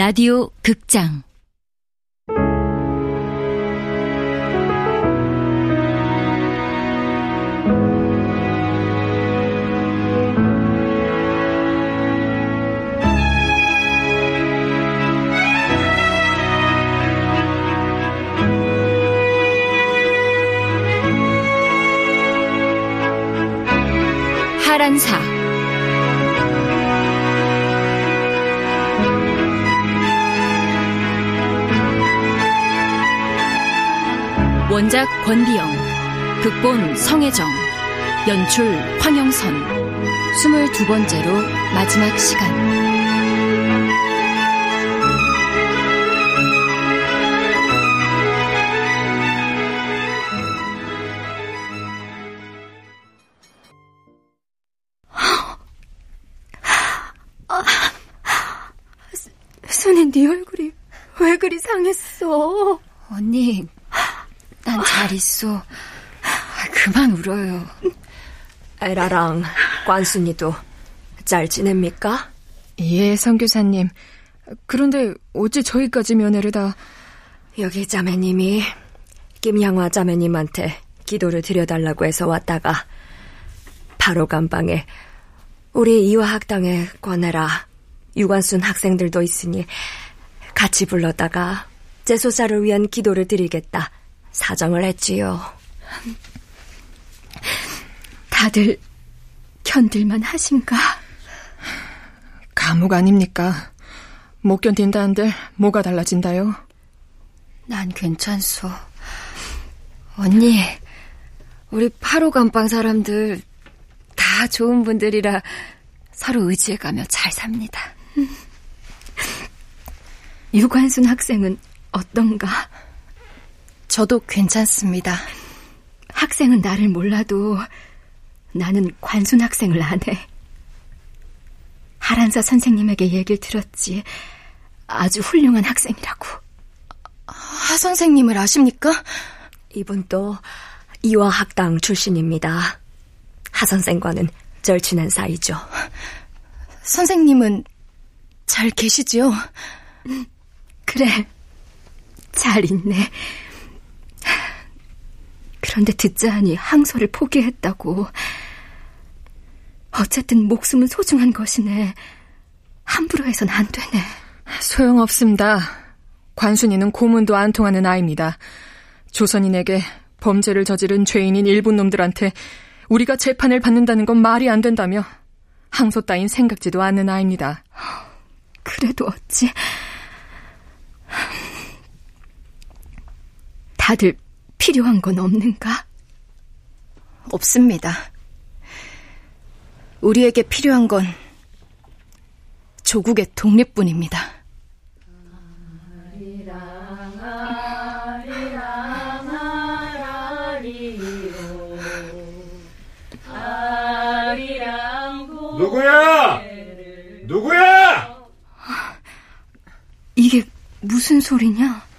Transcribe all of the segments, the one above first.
라디오 극장. 하란사 원작 권비영, 극본 성혜정, 연출 황영선, 스물 두 번째로 마지막 시간. 손이 네 얼굴이 왜 그리 상했어? 언니, 난 잘 있어. 그만 울어요. 에라랑 관순이도 잘 지냅니까? 예, 선교사님. 그런데 어찌 저희까지 면회를 다... 여기 자매님이 김양화 자매님한테 기도를 드려달라고 해서 왔다가 바로 간방에 우리 이화학당에 권해라 유관순 학생들도 있으니 같이 불렀다가 재소자를 위한 기도를 드리겠다 사정을 했지요. 다들 견딜만 하신가? 감옥 아닙니까? 못 견딘다는데 뭐가 달라진다요? 난 괜찮소. 언니, 우리 8호 감방 사람들 다 좋은 분들이라 서로 의지해가며 잘 삽니다. 유관순 학생은 어떤가? 저도 괜찮습니다. 학생은 나를 몰라도 나는 관순 학생을 안 해. 하란사 선생님에게 얘기를 들었지. 아주 훌륭한 학생이라고. 하 선생님을 아십니까? 이분도 이화 학당 출신입니다. 하 선생과는 절친한 사이죠. 선생님은 잘 계시지요? 그래, 잘 있네. 그런데 듣자 하니 항소를 포기했다고. 어쨌든 목숨은 소중한 것이네. 함부로 해선 안 되네. 소용없습니다. 관순이는 고문도 안 통하는 아이입니다. 조선인에게 범죄를 저지른 죄인인 일본 놈들한테 우리가 재판을 받는다는 건 말이 안 된다며 항소 따윈 생각지도 않는 아이입니다. 그래도 어찌 다들 필요한 건 없는가? 없습니다. 우리에게 필요한 건 조국의 독립뿐입니다. 누구야? 누구야? 이게 무슨 소리냐?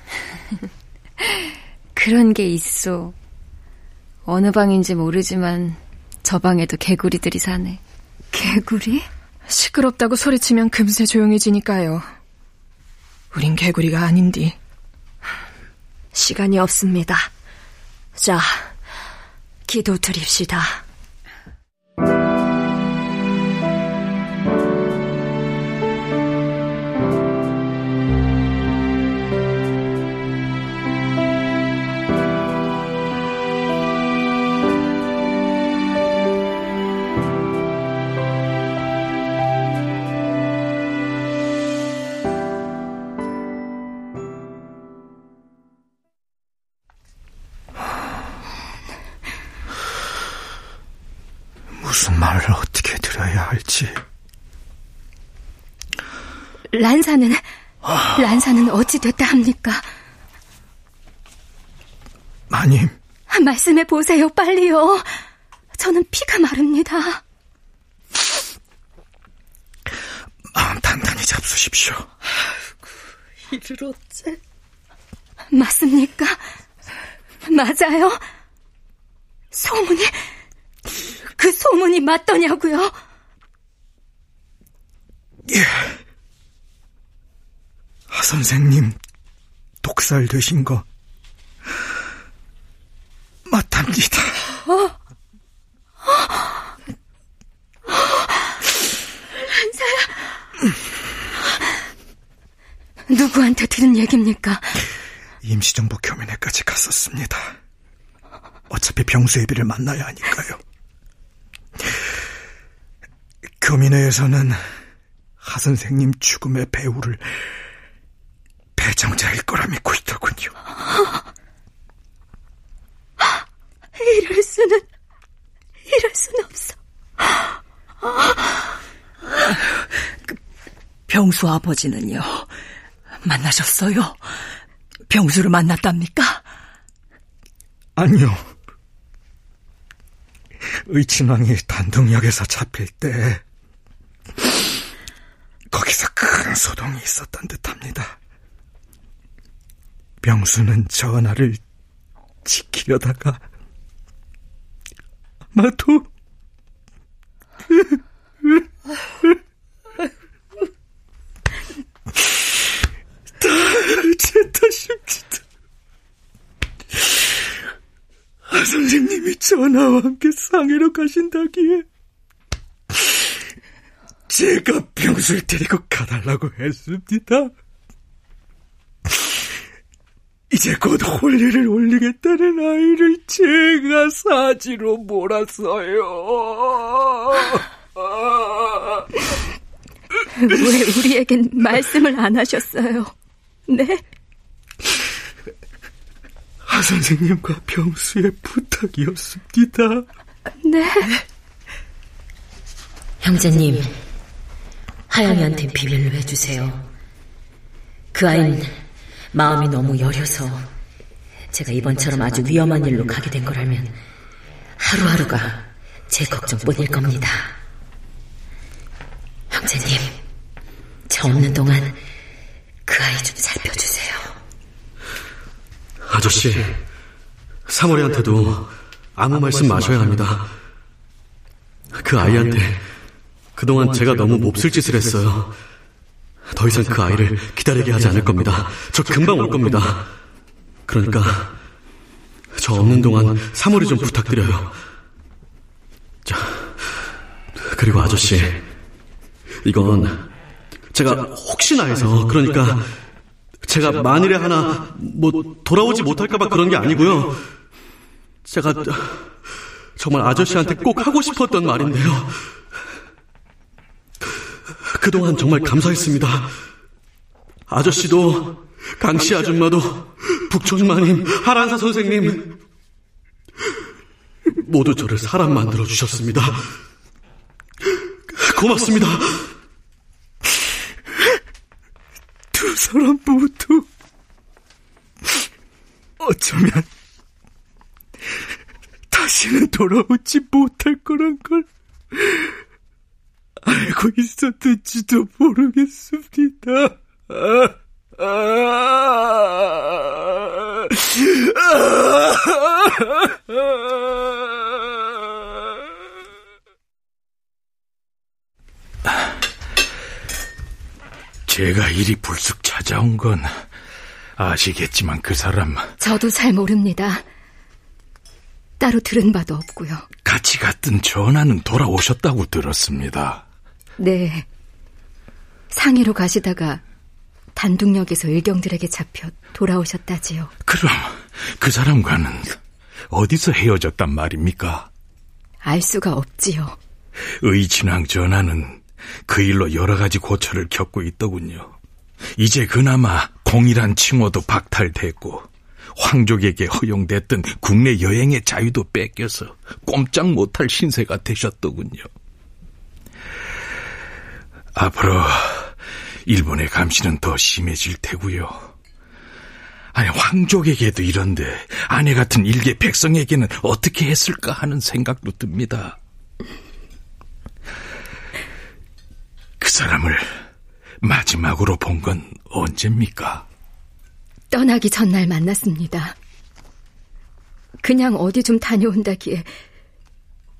그런 게 있어. 어느 방인지 모르지만 저 방에도 개구리들이 사네. 개구리? 시끄럽다고 소리치면 금세 조용해지니까요. 우린 개구리가 아닌디. 시간이 없습니다. 자, 기도 드립시다. 말을 어떻게 들어야 할지. 란사는, 아... 란사는 어찌 됐다 합니까? 마님. 말씀해 보세요, 빨리요. 저는 피가 마릅니다. 마음 단단히 잡수십시오. 이를 어째? 맞습니까? 맞아요? 소문이 그 소문이 맞더냐고요? 예. 하 선생님 독살 되신 거 맞답니다. 어? 한사야. 누구한테 들은 얘기입니까? 임시정부 교민회까지 갔었습니다. 어차피 병수애비를 만나야 하니까요. 교민회에서는 하 선생님 죽음의 배우를 배정자일 거라 믿고 있더군요. 이럴 수는, 이럴 수는 없어. 그 병수 아버지는요, 만나셨어요? 병수를 만났답니까? 아니요. 의친왕이 단둥역에서 잡힐 때 거기서 큰 소동이 있었던 듯합니다. 병수는 전하를 지키려다가 아마도 다제 탓입니다. 아 선생님이 전하와 함께 상해로 가신다기에 제가 병수를 데리고 가달라고 했습니다. 이제 곧 혼례를 올리겠다는 아이를 제가 사지로 몰았어요. 왜 우리에겐 말씀을 안 하셨어요? 네? 하 선생님과 병수의 부탁이었습니다. 네? 형제님, 하영이한테 비밀로 해주세요. 그 아이는 마음이 너무 여려서 제가 이번처럼 아주 위험한 일로 가게 된걸 알면 하루하루가 제 걱정뿐일 겁니다. 형제님, 저 없는 동안 그 아이 좀 살펴주세요. 아저씨, 사모리한테도 아무 말씀 마셔야 합니다. 그 아이한테 그동안 제가 너무 몹쓸 짓을 했어요. 더 이상 그 아이를 기다리게 하지 않을 겁니다. 저 금방 올 겁니다. 그러니까 저 없는 동안 사모리 좀 부탁드려요. 자, 그리고 아저씨, 이건 제가 혹시나 해서 그러니까 제가 만일에 하나 뭐 돌아오지 못할까봐 그런 게 아니고요. 제가 정말 아저씨한테 꼭 하고 싶었던 말인데요. 그동안 정말 감사했습니다. 아저씨도, 강씨 아줌마도, 북촌 마님, 하란사 선생님, 모두 저를 사람 만들어 주셨습니다. 고맙습니다. 두 사람 모두 어쩌면 다시는 돌아오지 못할 거란 걸 알고 있었는지도 모르겠습니다. 제가 이리 불쑥 찾아온 건 아시겠지만 그 사람 저도 잘 모릅니다. 따로 들은 바도 없고요. 같이 갔던 전하는 돌아오셨다고 들었습니다. 네. 상해로 가시다가 단둥역에서 일경들에게 잡혀 돌아오셨다지요. 그럼 그 사람과는 어디서 헤어졌단 말입니까? 알 수가 없지요. 의진왕 전하는 그 일로 여러 가지 고초를 겪고 있더군요. 이제 그나마 공이란 칭호도 박탈됐고 황족에게 허용됐던 국내 여행의 자유도 뺏겨서 꼼짝 못할 신세가 되셨더군요. 앞으로 일본의 감시는 더 심해질 테고요. 아니 황족에게도 이런데 아내 같은 일개 백성에게는 어떻게 했을까 하는 생각도 듭니다. 그 사람을 마지막으로 본 건 언제입니까? 떠나기 전날 만났습니다. 그냥 어디 좀 다녀온다기에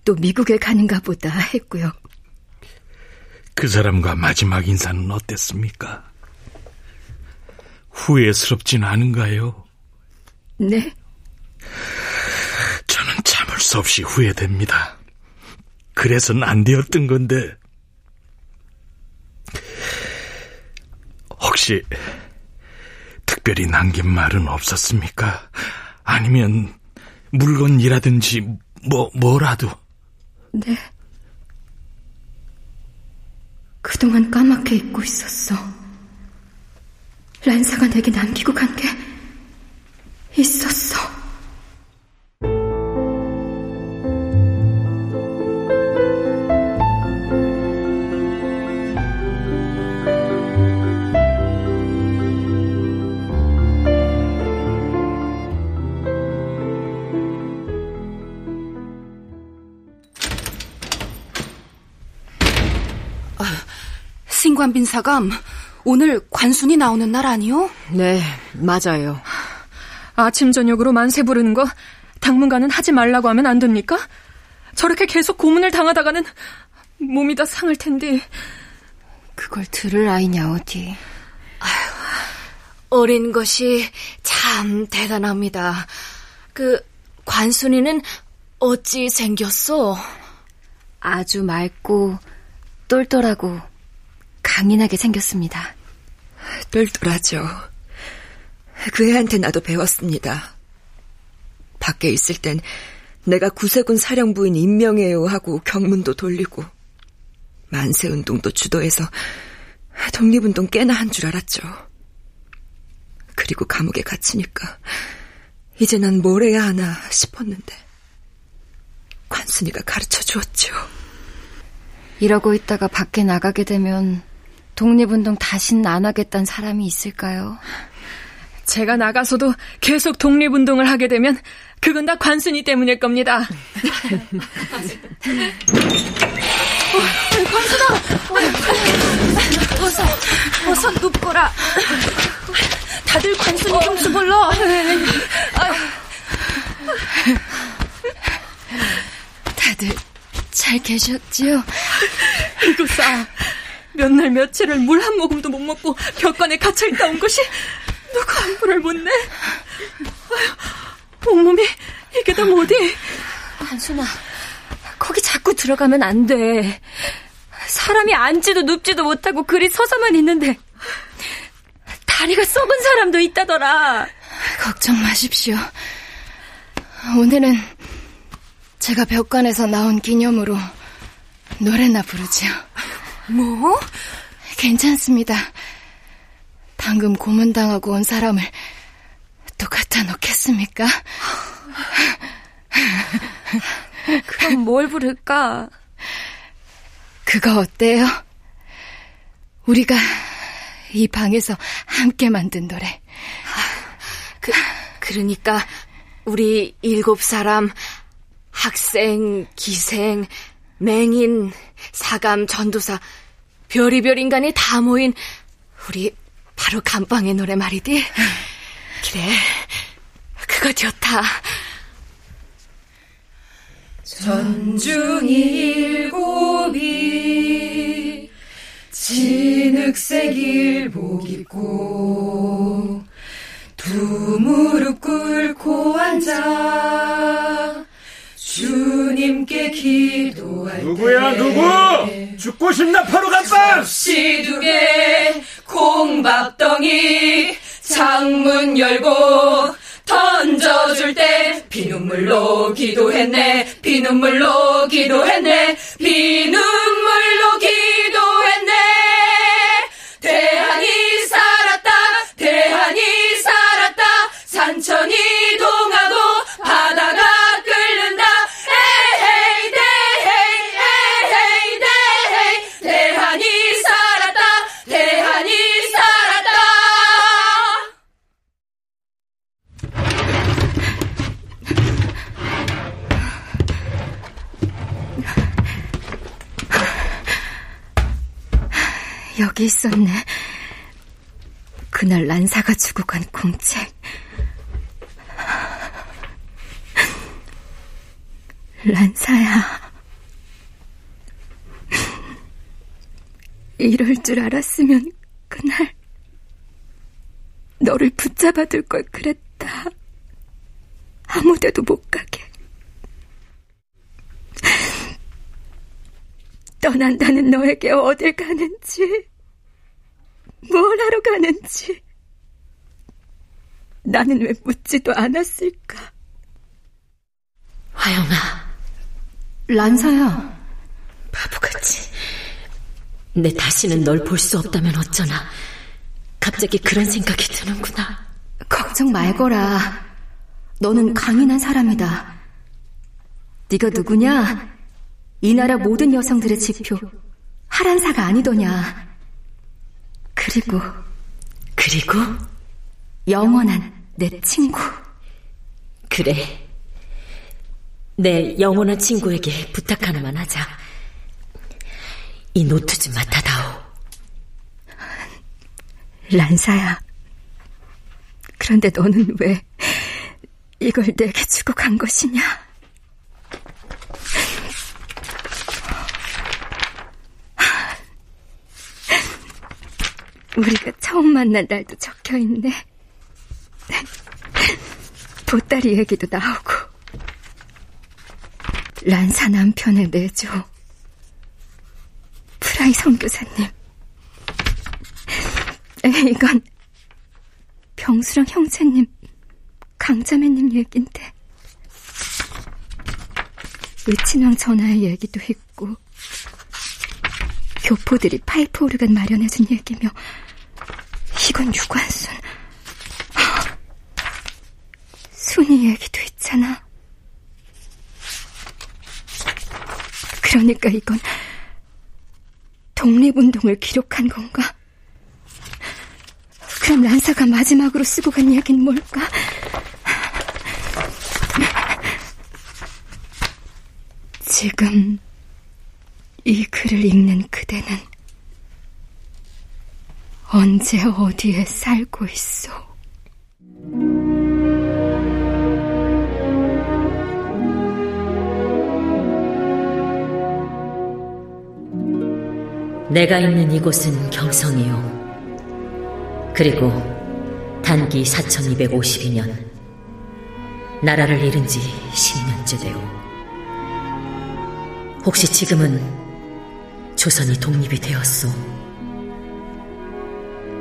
또 미국에 가는가 보다 했고요. 그 사람과 마지막 인사는 어땠습니까? 후회스럽진 않은가요? 네. 저는 참을 수 없이 후회됩니다. 그래서는 안 되었던 건데. 혹시 특별히 남긴 말은 없었습니까? 아니면 물건이라든지 뭐 뭐라도. 네. 그동안 까맣게 잊고 있었어. 란사가 내게 남기고 간 게 신관빈 사감, 오늘 관순이 나오는 날 아니요? 네, 맞아요. 아침 저녁으로 만세 부르는 거 당분간은 하지 말라고 하면 안 됩니까? 저렇게 계속 고문을 당하다가는 몸이 다 상할 텐데. 그걸 들을 아이냐 어디. 아휴, 어린 것이 참 대단합니다. 그 관순이는 어찌 생겼어? 아주 맑고 똘똘하고 강인하게 생겼습니다. 똘똘하죠. 그 애한테 나도 배웠습니다. 밖에 있을 땐 내가 구세군 사령부인 임명해요 하고 경문도 돌리고 만세운동도 주도해서 독립운동 꽤나 한 줄 알았죠. 그리고 감옥에 갇히니까 이제 난 뭘 해야 하나 싶었는데 관순이가 가르쳐 주었죠. 이러고 있다가 밖에 나가게 되면 독립운동 다신 안 하겠다는 사람이 있을까요? 제가 나가서도 계속 독립운동을 하게 되면 그건 다 관순이 때문일 겁니다. 어, 관순아! 어서, 어서 눕거라. 다들 관순이 경수 불러. 다들 잘 계셨지요? 이구사, 몇 날 며칠을 물 한 모금도 못 먹고 벽관에 갇혀 있다 온 것이 누구 안부를 묻네? 아휴, 온몸이 이게 다 뭐디? 한순아, 거기 자꾸 들어가면 안 돼. 사람이 앉지도 눕지도 못하고 그리 서서만 있는데 다리가 썩은 사람도 있다더라. 걱정 마십시오. 오늘은 제가 벽관에서 나온 기념으로 노래나 부르지요. 뭐? 괜찮습니다. 방금 고문당하고 온 사람을 또 갖다 놓겠습니까? 그럼 뭘 부를까? 그거 어때요? 우리가 이 방에서 함께 만든 노래. 그, 그러니까 우리 일곱 사람 학생, 기생, 맹인, 사감, 전도사, 별이별 인간이 다 모인 우리 바로 감방의 노래 말이디. 그래, 그거 좋다. 전중이 일곱이 진흙색 일복 입고 두 무릎 꿇고 앉아 주님께 기도할 누구야 누구? 죽고 싶나 파로 갔다 시두개 콩밥덩이 창문 열고 던져줄 때 피눈물로 기도했네 피눈물로 기도했네 피눈 란사야. 이럴 줄 알았으면 그날 너를 붙잡아 둘 걸 그랬다. 아무 데도 못 가게. 떠난다는 너에게 어딜 가는지, 뭘 하러 가는지, 나는 왜 묻지도 않았을까? 화영아. 란사야. 바보같이. 내 다시는 널 볼 수 없다면 어쩌나. 갑자기 그런 생각이 드는구나. 걱정 말거라. 너는 강인한 사람이다. 네가 누구냐? 이 나라 모든 여성들의 지표. 하란사가 아니더냐. 그리고 그리고 영원한 내 친구. 그래. 내 영원한 친구에게 부탁 하나만 하자. 이 노트 좀 맡아다오. 란사야. 그런데 너는 왜 이걸 내게 주고 간 것이냐? 우리가 처음 만난 날도 적혀 있네. 보따리 얘기도 나오고. 란사 남편을 내줘. 프라이 선교사님. 이건 병수랑 형제님, 강자매님 얘긴데. 의친왕 전하의 얘기도 있고, 교포들이 파이프 오르간 마련해준 얘기며, 이건 유관순. 순이 얘기도 있잖아. 그러니까 이건 독립운동을 기록한 건가? 그럼 란사가 마지막으로 쓰고 간 얘기는 뭘까? 지금 이 글을 읽는 그대는 언제 어디에 살고 있어? 내가 있는 이곳은 경성이요. 그리고 단기 4252년. 나라를 잃은 지 10년째 되오. 혹시 지금은 조선이 독립이 되었소.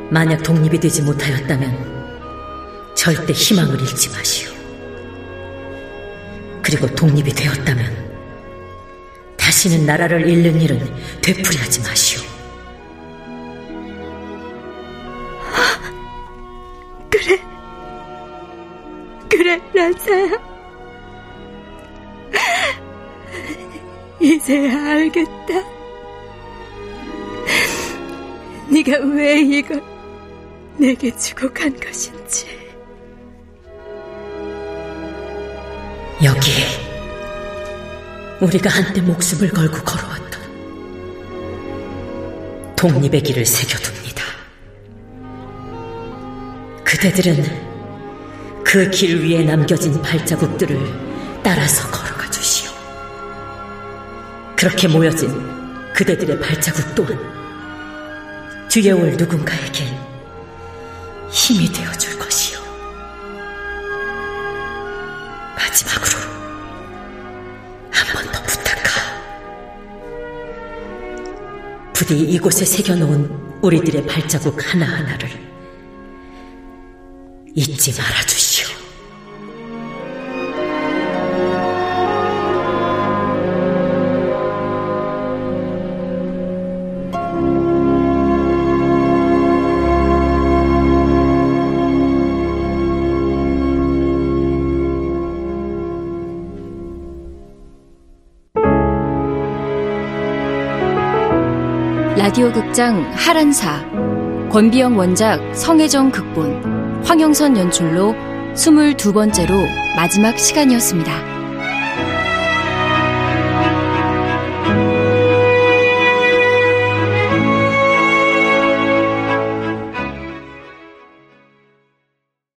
만약 독립이 되지 못하였다면 절대 희망을 잃지 마시오. 그리고 독립이 되었다면 다시는 나라를 잃는 일은 되풀이하지 마시오. 그래. 그래, 라자야. 이제야 알겠다. 네가 왜 이걸 내게 주고 간 것인지. 여기 우리가 한때 목숨을 걸고 걸어왔던 독립의 길을 새겨둡니다. 그대들은 그 길 위에 남겨진 발자국들을 따라서 걸어가 주시오. 그렇게 모여진 그대들의 발자국 또한 뒤에 올 누군가에겐 힘이 되어줄 것이오. 마지막으로 부디 이곳에 새겨놓은 우리들의 발자국 하나하나를 잊지 말아주시오. 라디오 극장 하란사 권비영 원작 성혜정 극본 황영선 연출로 22번째로 마지막 시간이었습니다.